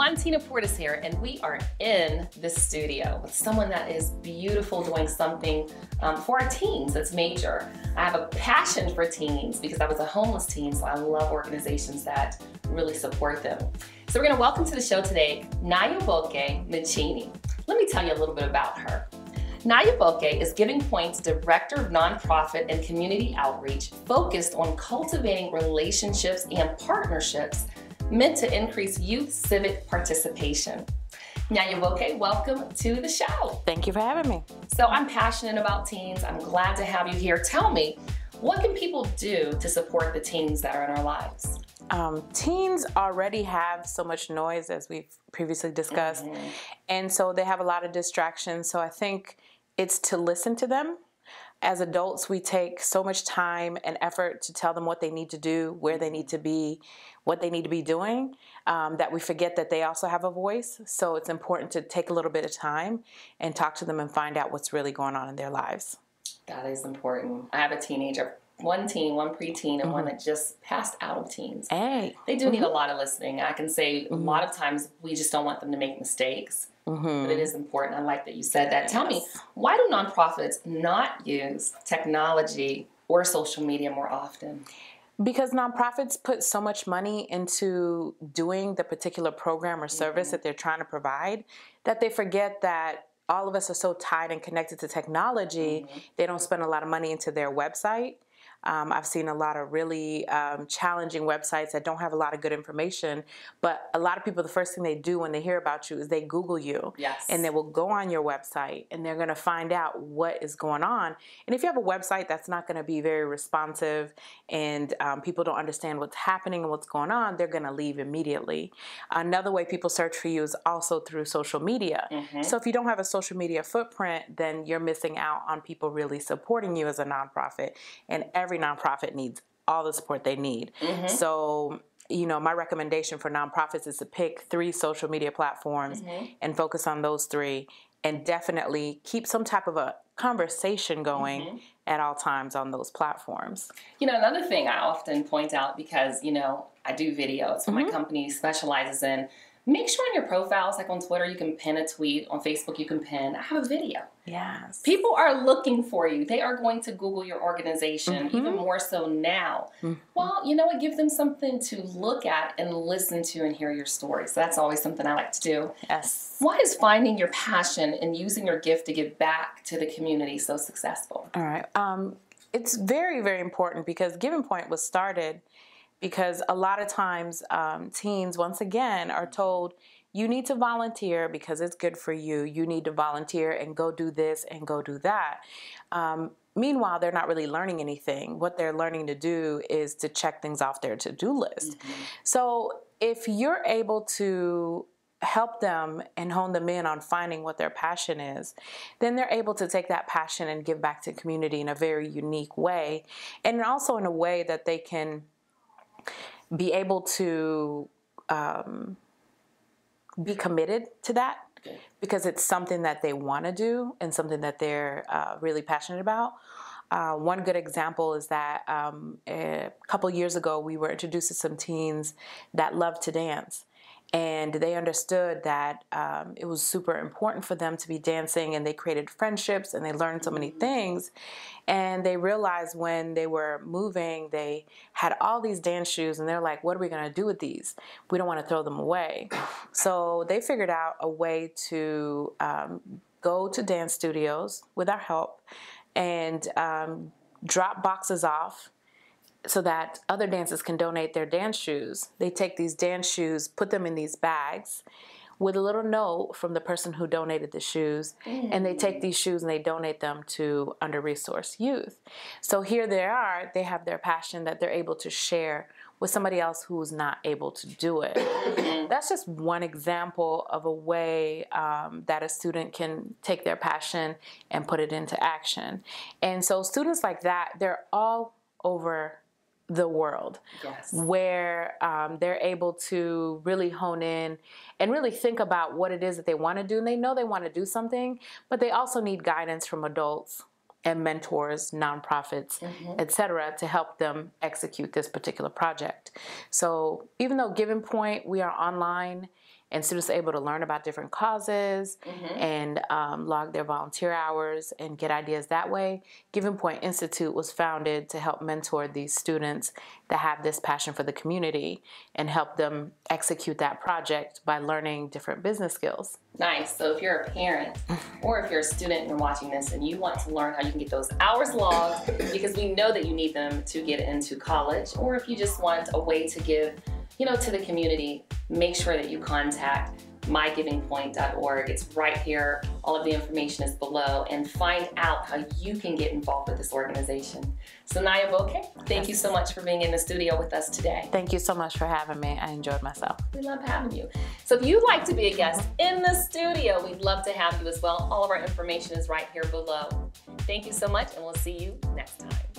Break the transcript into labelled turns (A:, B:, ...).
A: Montina Portis here, and we are in the studio with someone that is beautiful doing something um, for our teens that's major. I have a passion for teens because I was a homeless teen, so I love organizations that really support them. So we're gonna welcome to the show today, Nyaboke Machini. Let me tell you a little bit about her. Nyaboke is Giving Point's Director of Nonprofit and Community Outreach focused on cultivating relationships and partnerships meant to increase youth civic participation. Nyaboke, welcome to the show.
B: Thank you for having me.
A: So I'm passionate about teens. I'm glad to have you here. Tell me, what can people do to support the teens that are in our lives?
B: Um, teens already have so much noise, as we've previously discussed, mm-hmm. and so they have a lot of distractions. So I think it's to listen to them. As adults, we take so much time and effort to tell them what they need to do, where they need to be, what they need to be doing, um, that we forget that they also have a voice. So it's important to take a little bit of time and talk to them and find out what's really going on in their lives.
A: That is important. I have a teenager, one teen, one preteen, and mm-hmm. one that just passed out of teens.
B: Hey.
A: They do mm-hmm. need a lot of listening. I can say mm-hmm. a lot of times we just don't want them to make mistakes. Mm-hmm. But it is important. I like that you said that. Tell me, why do nonprofits not use technology or social media more often?
B: Because nonprofits put so much money into doing the particular program or service mm-hmm. that they're trying to provide that they forget that all of us are so tied and connected to technology, mm-hmm. they don't spend a lot of money into their website. Um, I've seen a lot of really um, challenging websites that don't have a lot of good information, but a lot of people, the first thing they do when they hear about you is they Google you.
A: Yes.
B: And they will go on your website and they're going to find out what is going on. And if you have a website that's not going to be very responsive and um, people don't understand what's happening and what's going on, they're going to leave immediately. Another way people search for you is also through social media. Mm-hmm. So if you don't have a social media footprint, then you're missing out on people really supporting you as a nonprofit. And every every nonprofit needs all the support they need. Mm-hmm. So, you know, my recommendation for nonprofits is to pick three social media platforms mm-hmm. and focus on those three and definitely keep some type of a conversation going mm-hmm. at all times on those platforms.
A: You know, another thing I often point out because, you know, I do videos, so my mm-hmm. company specializes in make sure on your profiles, like on Twitter, you can pin a tweet. On Facebook, you can pin, I have a video.
B: Yes.
A: People are looking for you. They are going to Google your organization, mm-hmm. even more so now. Mm-hmm. Well, you know, it gives them something to look at and listen to and hear your story. So that's always something I like to do.
B: Yes.
A: Why is finding your passion and using your gift to give back to the community so successful?
B: All right. Um, it's very, very important because Giving Point was started because a lot of times um, teens, once again, are told, you need to volunteer because it's good for you. You need to volunteer and go do this and go do that. Um, meanwhile, they're not really learning anything. What they're learning to do is to check things off their to do list. Mm-hmm. So if you're able to help them and hone them in on finding what their passion is, then they're able to take that passion and give back to community in a very unique way, and also in a way that they can be able to um, be committed to that because it's something that they want to do and something that they're uh, really passionate about. Uh, one good example is that um, a couple years ago we were introduced to some teens that love to dance and they understood that um, it was super important for them to be dancing and they created friendships and they learned so many things. And they realized when they were moving they had all these dance shoes and they're like what are we going to do with these? We don't want to throw them away. So they figured out a way to um, go to dance studios with our help and um, drop boxes off so that other dancers can donate their dance shoes. They take these dance shoes, put them in these bags with a little note from the person who donated the shoes, mm. and they take these shoes and they donate them to under resourced youth. So here they are, they have their passion that they're able to share with somebody else who's not able to do it. That's just one example of a way um, that a student can take their passion and put it into action. And so students like that, they're all over the world
A: yes.
B: where um, they're able to really hone in and really think about what it is that they want to do and they know they want to do something but they also need guidance from adults and mentors nonprofits mm-hmm. etc to help them execute this particular project so even though Giving Point we are online and students are able to learn about different causes mm-hmm. and um, log their volunteer hours and get ideas that way. Giving Point Institute was founded to help mentor these students that have this passion for the community and help them execute that project by learning different business skills.
A: Nice. So if you're a parent or if you're a student and you're watching this and you want to learn how you can get those hours logged because we know that you need them to get into college or if you just want a way to give you know, to the community, make sure that you contact mygivingpoint.org. It's right here. All of the information is below and find out how you can get involved with this organization. So Nyaboke, thank you so much for being in the studio with us today.
B: Thank you so much for having me. I enjoyed myself.
A: We love having you. So if you'd like to be a guest in the studio, we'd love to have you as well. All of our information is right here below. Thank you so much and we'll see you next time.